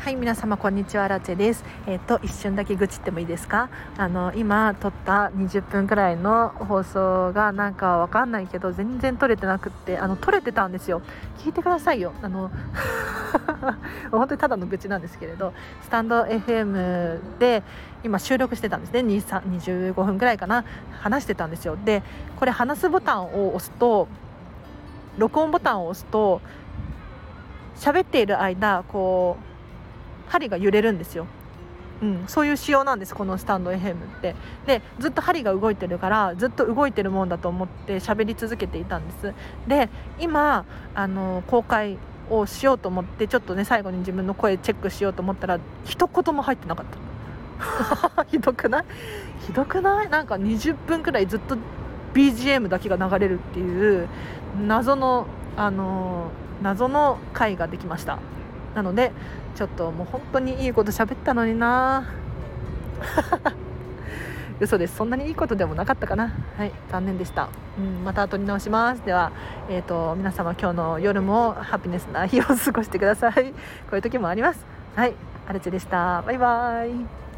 はい皆様こんにちはラチェです。えっ、と一瞬だけ愚痴ってもいいですか？あの今撮った20分くらいの放送がなんかわかんないけど全然撮れてなくってあの撮れてたんですよ。聞いてくださいよ。あの 本当にただの愚痴なんですけれどスタンド FM で今収録してたんですね。25分くらいかな。話してたんですよ。でこれ話すボタンを押すと録音ボタンを押すと喋っている間こう針が揺れるんですよ。うん、そういう仕様なんですこのスタンド FM って。でずっと針が動いてるからずっと動いてるもんだと思って喋り続けていたんです。で今あの公開をしようと思ってちょっとね最後に自分の声チェックしようと思ったら一言も入ってなかった。ひどくない？ひどくない？なんか20分くらいずっと BGM だけが流れるっていう謎のあの謎の回ができました。なのでちょっともう本当にいいこと喋ったのにな。嘘です。そんなにいいことでもなかったかな。はい残念でした、うん、また撮り直します。では、えーと、皆様今日の夜もハピネスな日を過ごしてください。こういう時もあります。はいアルチェでした。バイバイ。